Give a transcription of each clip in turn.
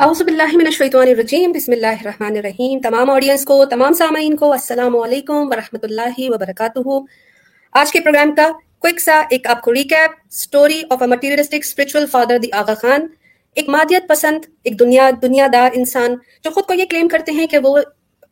اعوذ باللہ من الشیطان الرجیم، بسم اللہ الرحمن الرحیم۔ تمام آڈینس کو، تمام سامعین کو السلام علیکم ورحمۃ اللہ وبرکاتہ۔ آج کے پروگرام کا کوئک سا ایک آپ کو recap story of a materialistic spiritual father the Aga Khan. ایک مادیت پسند، ایک دنیا دنیا دار انسان جو خود کو یہ کلیم کرتے ہیں کہ وہ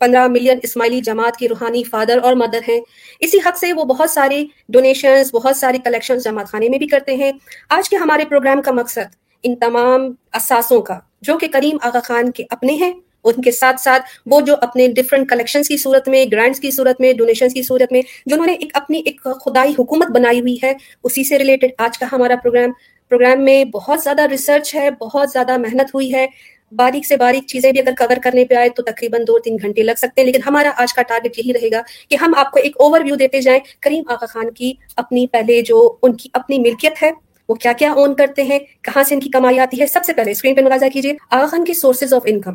پندرہ ملین اسماعیلی جماعت کی روحانی فادر اور مدر ہیں۔ اسی حق سے وہ بہت سارے ڈونیشنز بہت سارے کلیکشنز جماعت خانے میں بھی کرتے ہیں۔ آج کے ہمارے پروگرام کا مقصد ان تمام اثاثوں کا جو کہ کریم آغا خان کے اپنے ہیں، ان کے ساتھ ساتھ وہ جو اپنے ڈفرنٹ کلیکشنز کی صورت میں گرانٹس کی صورت میں ڈونیشنز کی صورت میں، جنہوں نے ایک اپنی ایک خدائی حکومت بنائی ہوئی ہے، اسی سے ریلیٹڈ آج کا ہمارا پروگرام پروگرام میں بہت زیادہ ریسرچ ہے، بہت زیادہ محنت ہوئی ہے۔ باریک سے باریک چیزیں بھی اگر کور کرنے پہ آئے تو تقریباً دو تین گھنٹے لگ سکتے ہیں۔ لیکن ہمارا آج کا ٹارگٹ یہی رہے گا کہ ہم آپ کو ایک اوور ویو دیتے جائیں کریم آغا خان کی اپنی پہلے جو ان کی اپنی ملکیت ہے۔ وہ کیا کیا اون کرتے ہیں، کہاں سے ان کی کمائی آتی ہے، سب سے پہلے اسکرین پہ ملاحظہ کیجیے آغا خان کی سورسز آف انکم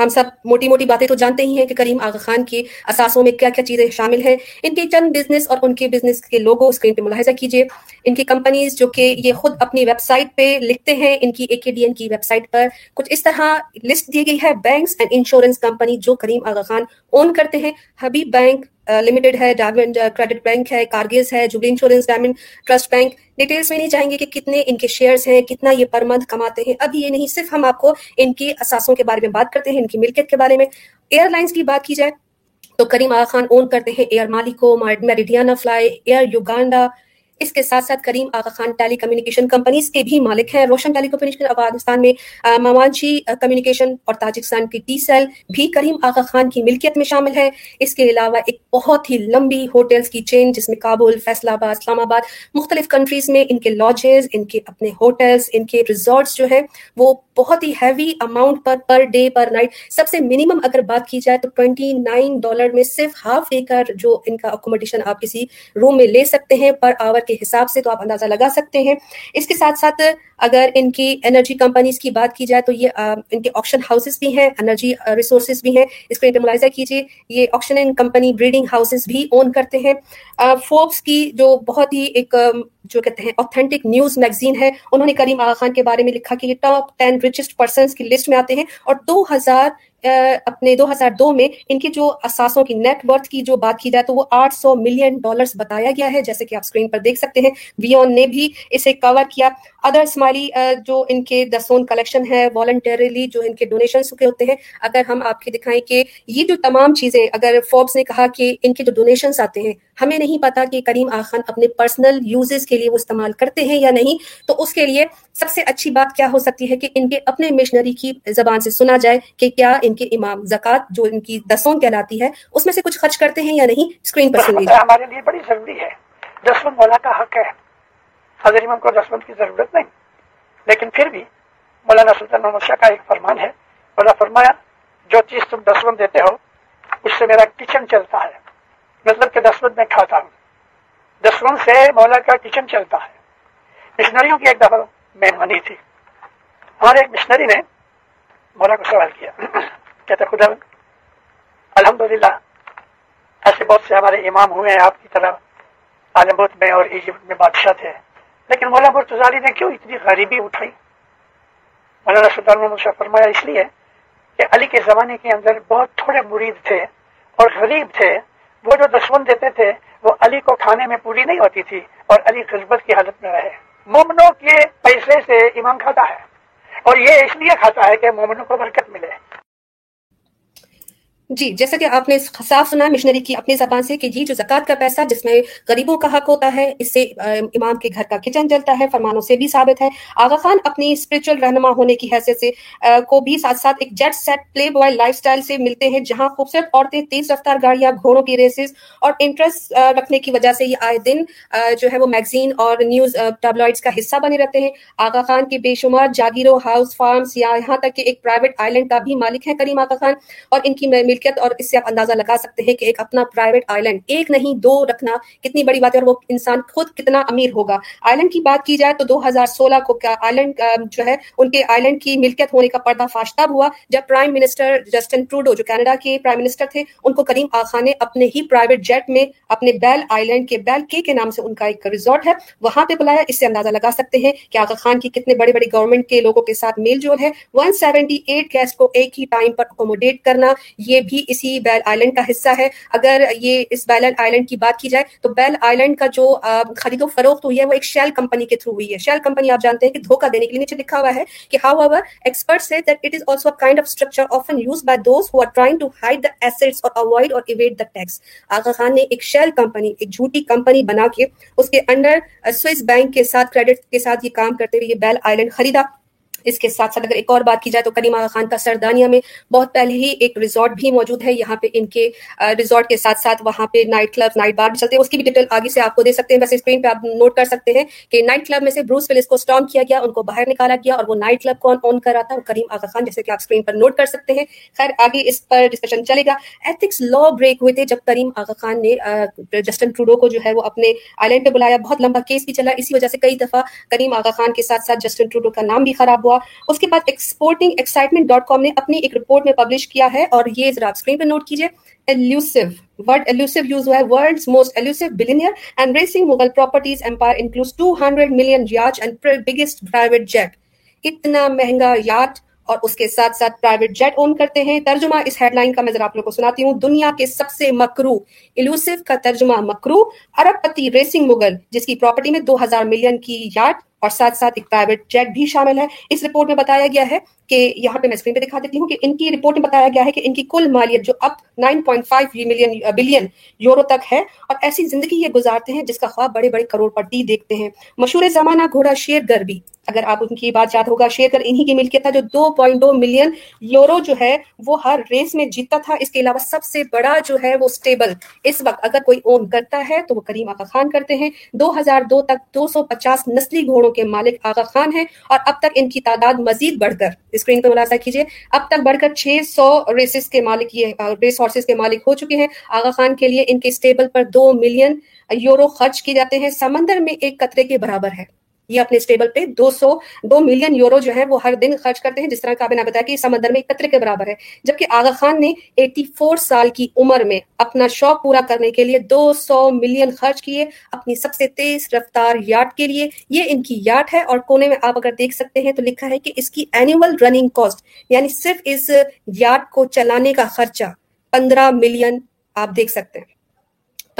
ہم سب موٹی موٹی باتیں تو جانتے ہی ہیں کہ کریم آغا خان کے اثاثوں میں کیا کیا چیزیں شامل ہیں۔ ان کے چند بزنس اور ان کے بزنس کے لوگوں اسکرین پہ ملاحظہ کیجیے ان کی کمپنیز جو کہ یہ خود اپنی ویب سائٹ پہ لکھتے ہیں، ان کی اے کے ڈی این کی ویب سائٹ پر کچھ اس طرح لسٹ دی گئی ہے۔ بینکس اینڈ انشورنس کمپنی جو کریم آغا خان اون کرتے ہیں۔ حبیب بینک لمیٹڈ ہے ڈائمنڈ کریڈٹ بینک ہے کارگیز ہے jubilee insurance diamond trust bank details میں نہیں جائیں گے کہ کتنے ان کے شیئرز ہیں کتنا یہ پر منتھ کماتے ہیں اب یہ نہیں صرف ہم آپ کو ان کی اثاثوں کے بارے میں بات کرتے ہیں ان کی ملکیت کے بارے میں ایئر لائنس کی بات کی جائے تو کریم آغا خان اون کرتے ہیں ایئر مالکو میریڈیانا فلائی ایئر یوگانڈا اس کے ساتھ ساتھ Karim Aga Khan telecommunication companies کے بھی مالک ہیں۔ روشن ٹیلی کمیونیکیشن افغانستان میں ممانجی کمیونیکیشن اور تاجکستان کی ٹی سیل بھی کریم آغا خان کی ملکیت میں شامل ہے اس کے علاوہ ایک بہت ہی لمبی ہوٹلز کی چین جس میں کابل، فیصل آباد، اسلام آباد مختلف کنٹریز میں ان کے لاجز ان کے اپنے ہوٹلز ان کے ریزورٹس جو ہیں، وہ بہت ہی ہیوی اماؤنٹ پر پر ڈے پر نائٹ سب سے منیمم اگر بات کی جائے تو ٹوینٹی نائن ڈالر میں صرف ہاف ڈے کا جو ان کا اکوموڈیشن آپ کسی روم میں لے سکتے ہیں پر آور کے حساب سے تو آپ اندازہ لگا سکتے ہیں. اس کے ساتھ ساتھ اگر ان کی انرجی کمپنیز کی بات کی جائے تو یہ آ, ان کے آپشن ہاؤسز بھی ہیں انرجی ریسورسز بھی ہیں. اس کا ملازہ کیجیے. یہ option and company breeding houses بھی اون کرتے ہیں. فوکس کی جو بہت ہی ایک جو کہتے ہیں اوتھینٹک نیوز میگزین ہے انہوں نے کریم آغا خان کے بارے میں لکھا کہ یہ ٹاپ ٹین ریچسٹ پرسنس کی لسٹ میں آتے ہیں اور دو ہزار اپنے دو ہزار دو میں ان کے جو اساسوں کی نیٹ ورتھ کی جو بات کی جائے تو وہ آٹھ سو ملین ڈالرز بتایا گیا ہے، جیسے کہ آپ سکرین پر دیکھ سکتے ہیں۔ ویون نے بھی اسے کور کیا۔ ادر اسماعیلی جو ان کے دسون کلیکشن ہے والنٹریلی جو ان کے ڈونیشن کے ہوتے ہیں، اگر ہم آپ کے دکھائیں کہ یہ جو تمام چیزیں، اگر فوربس نے کہا کہ ان کے جو ڈونیشنس آتے ہیں، ہمیں نہیں پتا کہ کریم آ خان اپنے پرسنل یوزز کے لیے وہ استعمال کرتے ہیں یا نہیں۔ تو اس کے لیے سب سے اچھی بات کیا ہو سکتی ہے کہ ان کے اپنے مشنری کی زبان سے سنا جائے کہ کیا ان کے امام زکات جو ان کی دسون کہلاتی ہے، اس میں سے کچھ خرچ کرتے ہیں یا نہیں؟ اسکرین پر ہمارے لیے بڑی ضروری ہے۔ دسمن مولا کا حق ہے۔ حضر امام کو دسمن کی ضرورت نہیں۔ لیکن پھر بھی مولانا سلطان محمد شاہ کا ایک فرمان ہے۔ مولا فرمایا، جو چیز تم دسمن دیتے ہو، اس سے میرا کچن چلتا ہے۔ مطلب کہ دسمن میں کھاتا ہوں۔ دسمن سے مولا کا کچن چلتا ہے۔ مشنریوں کی ایک دفعہ مہمانی تھی۔ ہمارے ایک مشنری نے مولا کو سوال کیا۔ کہتے خدا، الحمدللہ، ایسے بہت سے ہمارے امام ہوئے ہیں آپ کی طرح۔ عالم میں اور ایجپٹ میں بادشاہ تھے۔ لیکن مولا مرتضالی نے کیوں اتنی غریبی اٹھائی؟ مولانا سلطان محمد شاہ فرمایا اس لیے کہ علی کے زمانے کے اندر بہت تھوڑے مرید تھے اور غریب تھے۔ وہ جو دشمن دیتے تھے، وہ علی کو کھانے میں پوری نہیں ہوتی تھی اور علی غذبت کی حالت میں رہے۔ ممنوں کے پیسے سے امام کھاتا ہے۔ اور یہ اس لیے کھاتا ہے کہ مومنوں کو برکت ملے۔ جی جیسا کہ آپ نے صاف سنا مشنری کی اپنی زبان سے کہ یہ جو زکوٰۃ کا پیسہ جس میں غریبوں کا حق ہوتا ہے، اس سے امام کے گھر کا کچن جلتا ہے، فرمانوں سے بھی ثابت ہے۔ آغا خان اپنی اسپرچل رہنما ہونے کی حیثیت سے کو بھی ساتھ ساتھ ایک jet set playboy lifestyle سے ملتے ہیں، جہاں خوبصورت عورتیں تیز رفتار گاڑیاں، گھوڑوں کی ریسز اور انٹرسٹ رکھنے کی وجہ سے یہ آئے دن جو ہے وہ میگزین اور نیوز ٹیبلائڈس کا حصہ بنے رہتے ہیں۔ آغا خان کے بے شمار جاگیروں ہاؤس فارمس یا یہاں تک کہ ایک پرائیویٹ آئیلینڈ کا بھی مالک ہے کریم آغا خان اور ان کی ملکیت اور اس سے آپ اندازہ لگا سکتے ہیں کہ ایک اپنا پرائیویٹ آئیلینڈ ایک نہیں، دو رکھنا کتنی بڑی بات ہے اور وہ انسان خود کتنا امیر ہوگا۔ آئیلینڈ کی بات کی جائے تو دو ہزار سولہ کو کیا آئیلینڈ جو ہے، ان کے آئیلینڈ کی ملکیت ہونے کا پردہ فاش تب ہوا۔ جب پرائم منسٹر جسٹن ٹروڈو جو کینیڈا کے پرائم منسٹر تھے، ان کو کریم آخا نے اپنے ہی پرائیویٹ جیٹ میں، اپنے بیل آئیلینڈ کے بیل کے کے نام سے ان کا ایک ریزورٹ ہے، وہاں پہ بلایا۔ اس سے اندازہ لگا سکتے ہیں کہ آغا خان کی کتنے بڑے بڑے گورنمنٹ کے لوگوں کے ساتھ میل جول ہے۔ ون سیونٹی ایٹ گیسٹ کو ایک ہی ٹائم پر اکوموڈیٹ کرنا، یہ بھی اسی بیل آئیلینڈ کا حصہ ہے۔ اگر یہ اس بیل آئیلینڈ کی بات کی جائے تو بیل آئیلینڈ کا جو خرید و فروخت ہوئی ہے، وہ ایک شیل کمپنی کے تھرو ہوئی ہے۔ شیل کمپنی آپ جانتے ہیں کہ دھوکہ دینے کے لیے نیچے لکھا ہوا ہے کہ however expert say that it is also a kind of structure often use by those who are trying to hide the assets or avoid or evade the tax Aga Khan نے ایک شیل کمپنی ایک جھوٹی company بنا کے اس کے under Swiss bank کے ساتھ credit کے ساتھ یہ کام کرتے ہوئے یہ بیل آئیلینڈ خریدا۔ اس کے ساتھ ساتھ اگر ایک اور بات کی جائے تو کریم آغا خان کا سردانیہ میں بہت پہلے ہی ایک ریزورٹ بھی موجود ہے۔ یہاں پہ ان کے ریزورٹ کے ساتھ ساتھ وہاں پہ نائٹ کلب، نائٹ بار بھی چلتے ہیں۔ اس کی بھی ڈیٹیل آگے سے آپ کو دے سکتے ہیں۔ بس اسکرین پہ آپ نوٹ کر سکتے ہیں کہ نائٹ کلب میں سے بروس فلس کو اسٹارم کیا گیا، ان کو باہر نکالا گیا اور وہ نائٹ کلب کون آن کر رہا تھا؟ کریم آغا خان، جیسے کہ آپ اسکرین پر نوٹ کر سکتے ہیں۔ خیر، آگے اس پر ڈسکشن چلے گا۔ ایتھکس لا بریک ہوئے تھے جب کریم آغا خان نے جسٹن ٹروڈو کو جو ہے وہ اپنے آئی لینڈ پہ بلایا۔ بہت لمبا کیس بھی چلا۔ اسی وجہ سے کئی دفعہ کریم آغا خان کے ساتھ ساتھ جسٹن ٹروڈو کا نام بھی خراب ہوا۔ اس کے بعد ایکسپورٹنگ ایکسائٹمنٹ ڈاٹ کام نے اپنی ایک رپورٹ میں پبلش کیا ہے اور یہ ذرا آپ اسکرین پہ نوٹ کیجیے ایلوسو ورڈ ایلوسو یوز ہوا ہے۔ World's most elusive billionaire and racing mogul properties empire includes 200 million yacht and biggest private jet اتنا مہنگا یاٹ اور اس کے ساتھ ساتھ پرائیویٹ جیٹ اون کرتے ہیں۔ ترجمہ اس ہیڈ لائن کا میں ذرا آپ لوگ کو سناتی ہوں۔ دنیا کے سب سے مکرو ایلوسو کا ترجمہ مکرو، ارب پتی ریسنگ مغل، جس کی پراپرٹی میں دو ہزار ملین کی یاٹ اور ساتھ ساتھ ایک پرائیویٹ جیٹ بھی شامل ہے۔ اس رپورٹ میں بتایا گیا ہے کہ یہاں پہ میں اسکرین پہ دکھا دیتی ہوں کہ ان کی رپورٹ میں بتایا گیا ہے کہ ان کی کل مالیت جو اب 9.5 ملین بلین یورو تک ہے اور ایسی زندگی یہ گزارتے ہیں جس کا خواب بڑے بڑے کروڑ پتی دیکھتے ہیں۔ مشہور زمانہ گھوڑا شیر گر بھی۔ اگر آپ ان کی بات یاد ہوگا، شیر گر انہی کی ملکیت تھا جو دو پوائنٹ دو ملین یورو جو ہے وہ ہر ریس میں جیتا تھا۔ اس کے علاوہ سب سے بڑا جو ہے وہ سٹیبل اس وقت اگر کوئی اون کرتا ہے تو وہ کریم آقا خان کرتے ہیں۔ دو ہزار دو تک دو سو پچاس نسلی گھوڑوں کے مالک آغا خان ہیں اور اب تک ان کی تعداد مزید بڑھ کر اسکرین پہ ملاحظہ کیجیے اب تک بڑھ کر چھ سو ریسز کے مالک یہ ریس ہارسز کے مالک ہو چکے ہیں۔ آغا خان کے لیے ان کے اسٹیبل پر دو ملین یورو خرچ کیے جاتے ہیں۔ سمندر میں ایک قطرے کے برابر ہے۔ یہ اپنے اسٹیبل پہ دو سو دو ملین یورو جو ہے وہ ہر دن خرچ کرتے ہیں، جس طرح کا نے بتایا کہ سمندر میں قطرے کے برابر ہے۔ جبکہ آغا خان نے ایٹی فور سال کی عمر میں اپنا شوق پورا کرنے کے لیے دو سو ملین خرچ کیے اپنی سب سے تیز رفتار یاٹ کے لیے۔ یہ ان کی یاٹ ہے اور کونے میں آپ اگر دیکھ سکتے ہیں تو لکھا ہے کہ اس کی اینوئل رننگ کاسٹ یعنی صرف اس یاٹ کو چلانے کا خرچہ پندرہ ملین آپ دیکھ سکتے ہیں۔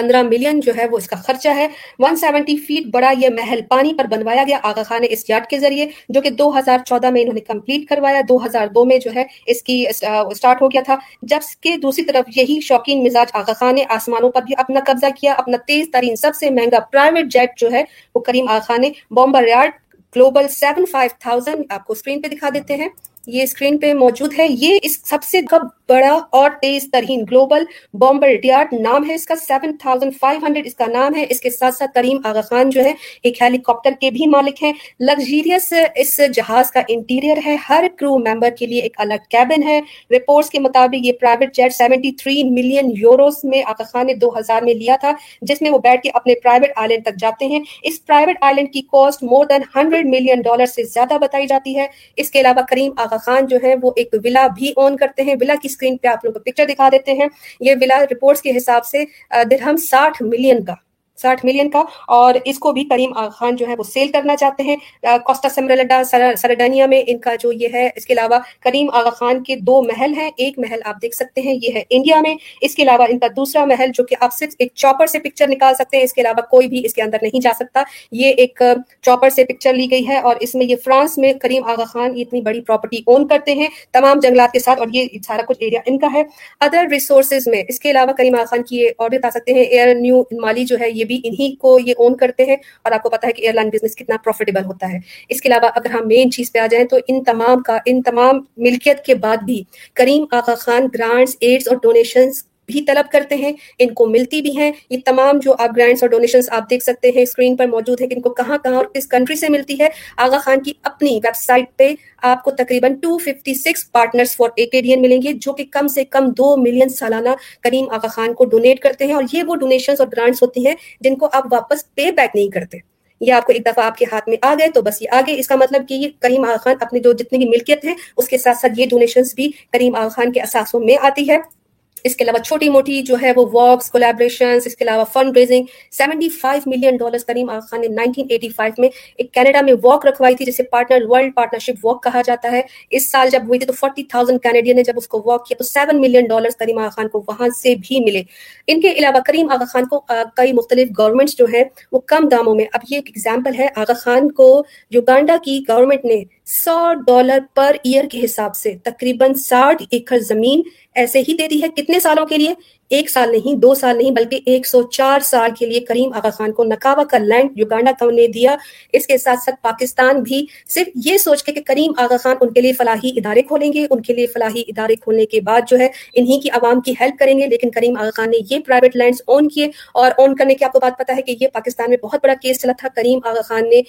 پندرہ ملین جو ہے وہ اس کا خرچہ ہے۔ ون سیونٹی فیٹ بڑا یہ محل پانی پر بنوایا گیا آغا خان نے اس یاٹ کے ذریعے، جو کہ دو ہزار چودہ میں انہوں نے کمپلیٹ کروایا۔ دو ہزار دو میں جو ہے اس کی اسٹارٹ ہو گیا تھا۔ جبکہ دوسری طرف یہی شوقین مزاج آغا خان نے آسمانوں پر بھی اپنا قبضہ کیا، اپنا تیز ترین سب سے مہنگا پرائیویٹ جیٹ جو ہے وہ کریم آغا خان نے Bombardier global seven five thousand آپ کو اسکرین پہ دکھا دیتے ہیں۔ یہ اسکرین پہ موجود ہے۔ یہ اس سب سے بڑا اور تیز ترین گلوبل بومبر ڈیارڈ نام ہے، اس کا سیون تھاؤزینڈ فائیو ہنڈریڈ اس کا نام ہے۔ اس کے ساتھ ساتھ کریم آغا خان جو ہے، ایک ہیلی کاپٹر کے بھی مالک ہیں۔ لگزیریس اس جہاز کا انٹیریئر ہے۔ ہر کرو ممبر کے لیے ایک الگ کیبن ہے۔ رپورٹس کے مطابق یہ private jet seventy three million euros میں آغا خان نے دو ہزار میں لیا تھا، جس میں وہ بیٹھ کے اپنے پرائیویٹ آئی لینڈ تک جاتے ہیں۔ اس پرائیویٹ آئی لینڈ کی cost more than hundred million dollar سے زیادہ بتائی جاتی ہے۔ اس کے علاوہ کریم آغا خان جو ہے، وہ ایک ولا بھی اون کرتے ہیں۔ ولا کی اسکرین پہ آپ لوگ کو پکچر دکھا دیتے ہیں۔ یہ ولا رپورٹس کے حساب سے درہم ساٹھ ملین کا۔ ساٹھ ملین کا اور اس کو بھی کریم خان جو ہے وہ سیل کرنا چاہتے ہیں۔ کوسٹا سمرلڈا سرڈانیا میں ان کا جو یہ ہے، اس کے علاوہ کریم آغا خان کے دو محل ہیں۔ ایک محل آپ دیکھ سکتے ہیں، یہ ہے انڈیا میں۔ اس کے علاوہ ان کا دوسرا محل جو کہ آپ صرف ایک چاپر سے پکچر نکال سکتے ہیں، اس کے علاوہ کوئی بھی اس کے اندر نہیں جا سکتا۔ یہ ایک چاپر سے پکچر لی گئی ہے اور اس میں یہ فرانس میں کریم آغا خان اتنی بڑی پراپرٹی اون کرتے ہیں تمام جنگلات کے ساتھ اور یہ سارا کچھ ایریا ان کا ہے۔ ادر ریسورسز میں اس کے علاوہ کریم آغا خان کی یہ اور بھی بتا سکتے ہیں۔ ایئر نیو مالی جو ہے، یہ بھی انہی کو یہ اون کرتے ہیں اور آپ کو پتا ہے کہ ایئر لائن بزنس کتنا پروفیٹیبل ہوتا ہے۔ اس کے علاوہ اگر ہم مین چیز پہ آ جائیں تو ان تمام کا، ان تمام ملکیت کے بعد بھی کریم آغا خان گرانٹس ایڈس اور ڈونیشنز بھی طلب کرتے ہیں، ان کو ملتی بھی ہیں۔ یہ تمام جو آپ گرانٹس اور ڈونیشنز آپ دیکھ سکتے ہیں اسکرین پر موجود ہے کہ ان کو کہاں کہاں اور کس کنٹری سے ملتی ہے۔ آغا خان کی اپنی ویب سائٹ پہ آپ کو تقریباً 256 پارٹنرز فار ایکیڈین ملیں گے، جو کہ کم سے کم دو ملین سالانہ کریم آغا خان کو ڈونیٹ کرتے ہیں اور یہ وہ ڈونیشنز اور گرانٹس ہوتی ہیں جن کو آپ واپس پے بیک نہیں کرتے۔ یہ آپ کو ایک دفعہ آپ کے ہاتھ میں آ گئے تو بس یہ آگے۔ اس کا مطلب کہ یہ کریم آغا خان اپنے جو جتنی بھی ملکیت ہے اس کے ساتھ ساتھ یہ ڈونیشنز بھی کریم آغا خان کے اثاثوں میں آتی ہے۔ اس کے علاوہ چھوٹی موٹی جو ہے وہ واکس کولیبریشن اس کے علاوہ fund raising seventy five million dollar Karim Aga Khan نے نائنٹین ایٹی فائیو میں ایک کینیڈا میں واک رکھوائی تھی جسے پارٹنر ورلڈ پارٹنرشپ واک کہا جاتا ہے۔ اس سال جب ہوئی تھی تو فورٹی تھاؤزینڈ کینیڈین نے جب اس کو واک کیا تو seven million dollar Karim Aga Khan کو وہاں سے بھی ملے۔ ان کے علاوہ کریم آغا خان کو کئی مختلف گورنمنٹس جو ہیں وہ کم داموں میں، اب یہ ایک ایگزامپل ہے۔ آغا خان کو جو گانڈا کی گورنمنٹ نے سو ڈالر پر ایئر کے حساب سے تقریباً ساٹھ ایکڑ زمین ایسے ہی دے دی ہے۔ کتنے سالوں کے لیے؟ ایک سال نہیں، دو سال نہیں، بلکہ ایک سو چار سال کے لیے کریم آغا خان کو نکاوا کا لینڈ یوگانڈا کو نے دیا۔ اس کے ساتھ ساتھ پاکستان بھی صرف یہ سوچ کے کہ کریم آغا خان ان کے لیے فلاحی ادارے کھولیں گے۔ ان کے لیے فلاحی ادارے کھولنے کے بعد جو ہے، انہی کی عوام کی ہیلپ کریں گے۔ لیکن کریم آغا خان نے یہ پرائیویٹ لینڈز اون کیے۔ اور اون کرنے کی آپ کو بات پتا ہے کہ یہ پاکستان میں بہت بڑا کیس چلا تھا۔ کریم آغا خان نے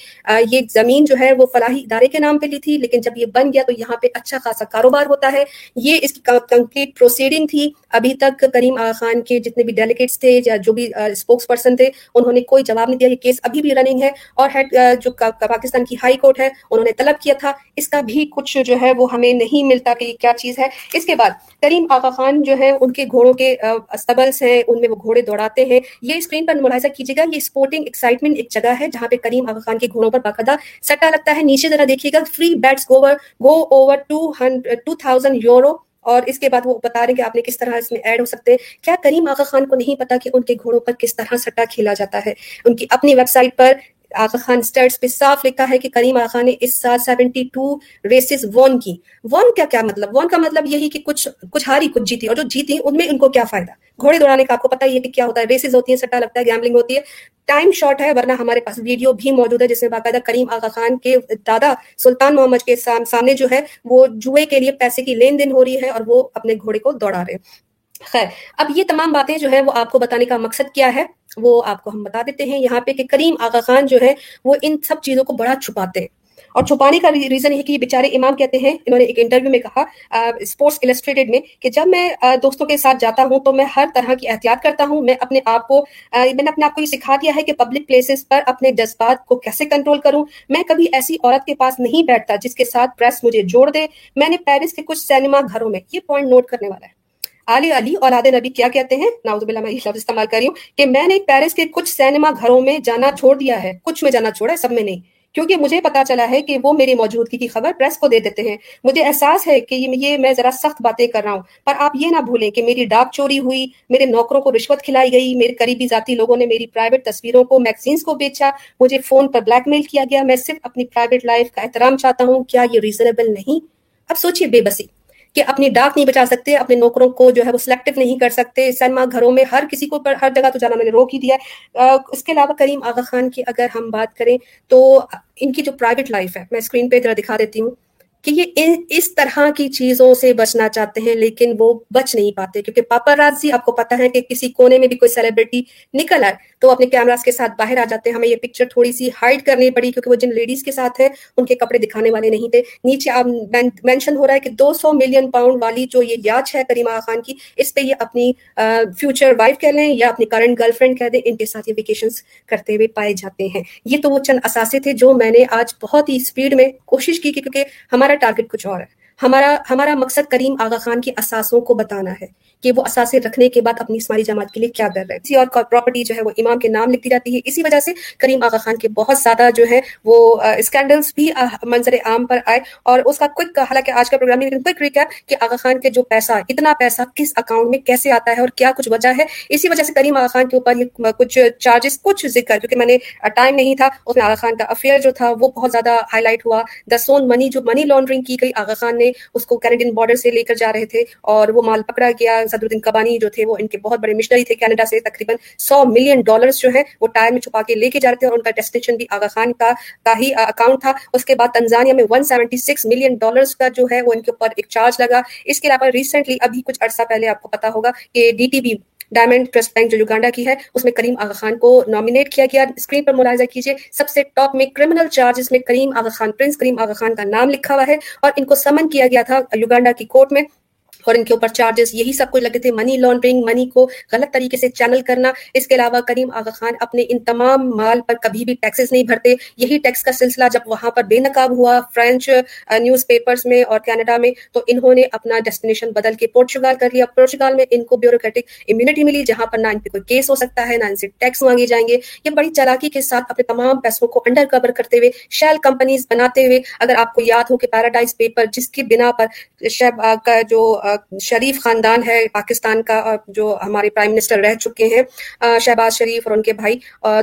یہ زمین جو ہے، وہ فلاحی ادارے کے نام پہ لی تھی۔ لیکن جب یہ بن گیا تو یہاں پہ اچھا خاصا کاروبار ہوتا ہے۔ یہ اس کی کمپلیٹ پروسیڈنگ تھی۔ ابھی تک کریم آغا خان کے جتنے بھی ڈیلیگیٹس تھے یا جو بھی اسپوکس پرسن تھے، انہوں نے کوئی جواب نہیں دیا. یہ کیس ابھی بھی رننگ ہے اور ہیڈ جو پاکستان کی ہائی کورٹ ہے، انہوں نے طلب کیا تھا. اس کا بھی کچھ جو ہے وہ ہمیں نہیں ملتا کہ یہ کیا چیز ہے. اس کے بعد کریم آغا خان جو ہے ان کے گھوڑوں کے استبلس ہیں، ان میں وہ گھوڑے دوڑاتے ہیں. یہ اسکرین پر ملاحظہ کیجیے گا. یہ اسپورٹنگ ایکسائٹمنٹ ایک جگہ ہے جہاں پہ کریم آغا خان کے گھوڑوں پر باقاعدہ سٹا لگتا ہے. نیچے ذرا دیکھیے گا. Free bets go over two hundred two thousand euro اور اس کے بعد وہ بتا رہے ہیں کہ آپ نے کس طرح اس میں ایڈ ہو سکتے ہیں۔ کیا کریم آغا خان کو نہیں پتا کہ ان کے گھوڑوں پر کس طرح سٹا کھیلا جاتا ہے؟ ان کی اپنی ویب سائٹ پر آغا خان اسٹرٹس پہ صاف لکھا ہے کہ کریم آغا خان نے اس سال سیونٹی ٹو ریسز وون کی۔ وون کیا کیا مطلب؟ وون کا مطلب یہی کہ کچھ کچھ ہاری کچھ جیتی۔ اور جو جیتی ان میں ان کو کیا فائدہ؟ گھوڑے دوڑانے کا آپ کو پتا ہی ہے کہ کیا ہوتا ہے۔ ریسز ہوتی ہیں، سٹا لگتا ہے گیملنگ ہوتی ہے۔ ٹائم شارٹ ہے، ورنہ ہمارے پاس ویڈیو بھی موجود ہے، جس میں باقاعدہ کریم آغا خان کے دادا سلطان محمد کے سامنے جو ہے، وہ جوئے کے لیے پیسے کی لین دین ہو رہی ہے اور وہ اپنے گھوڑے کو دوڑا رہے ہیں۔ خیر، اب یہ تمام باتیں جو ہے وہ آپ کو بتانے کا مقصد کیا ہے؟ وہ آپ کو ہم بتا دیتے ہیں یہاں پہ کہ کریم آغا خان جو ہے، وہ ان سب چیزوں کو بڑا چھپاتے ہیں۔ اور چھپانے کا ریزن یہ کہ یہ بیچارے امام کہتے ہیں، انہوں نے ایک انٹرویو میں کہا اسپورٹس السٹریٹڈ میں کہ جب میں دوستوں کے ساتھ جاتا ہوں تو میں ہر طرح کی احتیاط کرتا ہوں، میں اپنے آپ کو میں نے اپنے آپ کو یہ سکھا دیا ہے کہ پبلک پلیسز پر اپنے جذبات کو کیسے کنٹرول کروں۔ میں کبھی ایسی عورت کے پاس نہیں بیٹھتا جس کے ساتھ پریس مجھے جوڑ دے۔ میں نے پیرس کے کچھ سینما گھروں میں، یہ پوائنٹ نوٹ کرنے والا ہے۔ علی علی اور نبی کیا کہتے ہیں؟ ناؤز باللہ میں یہ لفظ استعمال کر رہی ہوں کہ میں نے پیرس کے کچھ سینما گھروں میں جانا چھوڑ دیا ہے۔ کچھ میں جانا چھوڑا ہے، سب میں نہیں۔ کیونکہ مجھے پتا چلا ہے کہ وہ میری موجودگی کی خبر پریس کو دے دیتے ہیں۔ مجھے احساس ہے کہ یہ میں ذرا سخت باتیں کر رہا ہوں۔ پر آپ یہ نہ بھولیں کہ میری ڈاک چوری ہوئی، میرے نوکروں کو رشوت کھلائی گئی، میرے قریبی ذاتی لوگوں نے میری پرائیویٹ تصویروں کو میگزینس کو بیچا، مجھے فون پر بلیک میل کیا گیا۔ میں صرف اپنی پرائیویٹ لائف کا احترام چاہتا ہوں۔ کیا یہ ریزنیبل نہیں؟ اب سوچئے بے بسی۔ کہ اپنی ڈاک نہیں بچا سکتے، اپنے نوکروں کو جو ہے وہ سلیکٹو نہیں کر سکتے۔ سینما گھروں میں ہر کسی کو پر ہر جگہ تو جانا میں نے روک ہی دیا ہے۔ اس کے علاوہ کریم آغا خان کی اگر ہم بات کریں تو ان کی جو پرائیویٹ لائف ہے، میں اسکرین پہ ذرا دکھا دیتی ہوں۔ کہ یہ اس طرح کی چیزوں سے بچنا چاہتے ہیں، لیکن وہ بچ نہیں پاتے۔ کیونکہ پاپا راجی آپ کو پتا ہے کہ کسی کونے میں بھی کوئی سیلیبریٹی نکل آئے تو اپنے کیمراز کے ساتھ باہر آ جاتے ہیں۔ ہمیں یہ پکچر تھوڑی سی ہائڈ کرنی پڑی کیونکہ وہ جن لیڈیز کے ساتھ ہیں، ان کے کپڑے دکھانے والے نہیں تھے۔ نیچے آپ مینشن ہو رہا ہے کہ دو سو ملین پاؤنڈ والی جو یہ یاچ ہے کریمہ خان کی، اس پہ یہ اپنی فیوچر وائف کہہ لیں یا اپنی کرنٹ گرل فرینڈ کہہ دیں، ان کے ساتھ یہ ویکیشنس کرتے ہوئے پائے جاتے ہیں۔ یہ تو وہ چند اثاثے تھے جو میں نے آج بہت ہی اسپیڈ میں کوشش کی کیونکہ ہمارا ٹارگیٹ کچھ اور ہے۔ ہمارا ہمارا مقصد کریم آغا خان کے اثاثوں کو بتانا ہے کہ وہ اثاثے رکھنے کے بعد اپنی اسماری جماعت کے لیے کیا کر رہے ہیں۔ اور پراپرٹی جو ہے وہ امام کے نام لکھتی جاتی ہے۔ اسی وجہ سے کریم آغا خان کے بہت زیادہ جو ہے وہ اسکینڈلس بھی منظر عام پر آئے۔ اور اس کا کوئک حالانکہ آج کا پروگرام لیکن کوئک کہ آغا خان کے جو پیسہ، اتنا پیسہ کس اکاؤنٹ میں کیسے آتا ہے اور کیا کچھ وجہ ہے۔ اسی وجہ سے کریم آغا خان کے اوپر کچھ چارجز کچھ ذکر، کیونکہ میں نے ٹائم نہیں تھا، اس میں آغا خان کا افیئر جو تھا وہ بہت زیادہ ہائی لائٹ ہوا۔ دا سون منی جو منی لانڈرنگ کی گئی آغا خان نے اس کو کینیڈین بارڈر سے لے کر جا رہے تھے اور وہ مال پکڑا گیا۔ صدر الدین کبانی جو تھے وہ ان کے بہت بڑے مشنری تھے کینیڈا سے، تقریباً سو ملین ڈالرز جو ہیں وہ ٹائر میں چھپا کے لے کے جا رہے تھے اور ان کا ڈیسٹینیشن بھی آغا خان کا کا ہی اکاؤنٹ تھا۔ اس کے بعد تنزانیہ میں one seventy six million dollars کا جو ہے وہ ان کے اوپر ایک چارج لگا۔ اس کے علاوہ ریسنٹلی ابھی کچھ عرصہ پہلے آپ کو پتا ہوگا کہ D T B diamond trust bank جو یوگانڈا کی ہے، اس میں کریم آغا خان کو نامینیٹ کیا گیا۔ اسکرین پر ملاحظہ کیجیے سب سے ٹاپ میں کرمنل چارجز میں کریم آغا خان پرنس کریم آغا خان کا نام لکھا ہوا ہے اور ان کو سمن کیا گیا تھا یوگانڈا کی کورٹ میں۔ اور ان کے اوپر چارجز یہی سب کچھ لگے تھے منی لانڈرنگ منی کو غلط طریقے سے چینل کرنا۔ اس کے علاوہ کریم آغا خان اپنے ان تمام مال پر کبھی بھی ٹیکسز نہیں بھرتے۔ یہی ٹیکس کا سلسلہ جب وہاں پر بے نقاب ہوا فرینچ نیوز پیپرز میں اور کینیڈا میں، تو انہوں نے اپنا ڈیسٹینیشن بدل کے پورچوگال کر لیا۔ پورچوگال میں ان کو بیوروکریٹک امیونٹی ملی، جہاں پر نہ ان پہ کوئی کیس ہو سکتا ہے، نہ ان سے ٹیکس مانگے جائیں گے۔ یہ بڑی چالاکی کے ساتھ اپنے تمام پیسوں کو انڈر کور کرتے ہوئے شیل کمپنیز بناتے ہوئے، اگر آپ کو یاد ہو کہ پیراڈائز پیپر جس کی بنا پر شیب کا جو uh, شریف خاندان ہے، پاکستان کا جو ہمارے پرائم منسٹر رہ چکے ہیں شہباز شریف اور ان کے بھائی۔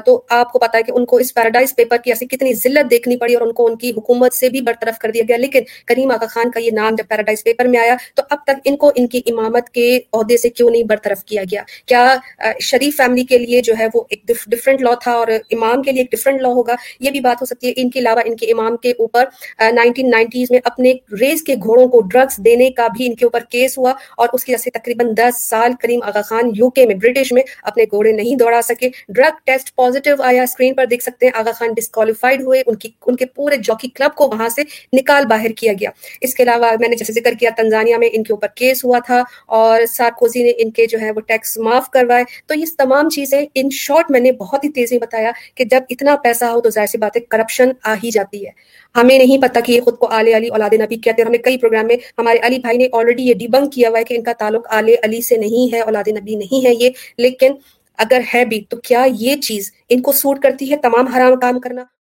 تو آپ کو پتا ہے کہ ان کو اس پیراڈائز پیپر کی ایسی کتنی ذلت دیکھنی پڑی اور ان کو ان کی حکومت سے بھی برطرف کر دیا گیا۔ لیکن کریم آغا خان کا یہ نام جب پیراڈائز پیپر میں آیا، تو اب تک ان کو ان کی امامت کے عہدے سے کیوں نہیں برطرف کیا گیا؟ کیا شریف فیملی کے لیے جو ہے وہ ایک ڈفرینٹ لا تھا اور امام کے لیے ایک ڈفرینٹ لا ہوگا؟ یہ بھی بات ہو سکتی ہے۔ ان کے علاوہ ان کے امام کے اوپر نائنٹین نائنٹیز میں اپنے ریس کے گھوڑوں کو ڈرگس دینے کا بھی ان کے اوپر کیس ہوا اور اس کی وجہ سے تقریباً دس سال کریم آغا خان یو کے میں برٹش میں اپنے گھوڑے نہیں دوڑا سکے۔ ڈرگ ٹیسٹ پازیٹیو آیا اسکرین پر دیکھ سکتے ہیں۔ آغا خان ڈسکوالیفائڈ ہوئے۔ ان کی ان کے پورے جاکی کلب کو وہاں سے نکال باہر کیا گیا۔ اس کے علاوہ میں نے جیسے ذکر کیا تنزانیہ میں ان کے اوپر کیس ہوا تھا اور سارکوزی نے ان کے جو ہے وہ ٹیکس معاف کروائے۔ تو یہ تمام چیزیں ان شارٹ میں نے بہت ہی تیزی بتایا کہ جب اتنا پیسہ ہو تو ظاہر سی بات ہے کرپشن آ ہی جاتی ہے۔ ہمیں نہیں پتا کہ یہ خود کو آلے علی اولاد نبی کہتے ہیں ہمیں کئی پروگرام میں ہمارے علی بھائی نے آلریڈی یہ ڈی ڈیبنک کیا ہوا ہے کہ ان کا تعلق آل علی سے نہیں ہے، اولاد نبی نہیں ہے یہ، لیکن اگر ہے بھی تو کیا یہ چیز ان کو سوٹ کرتی ہے تمام حرام کام کرنا؟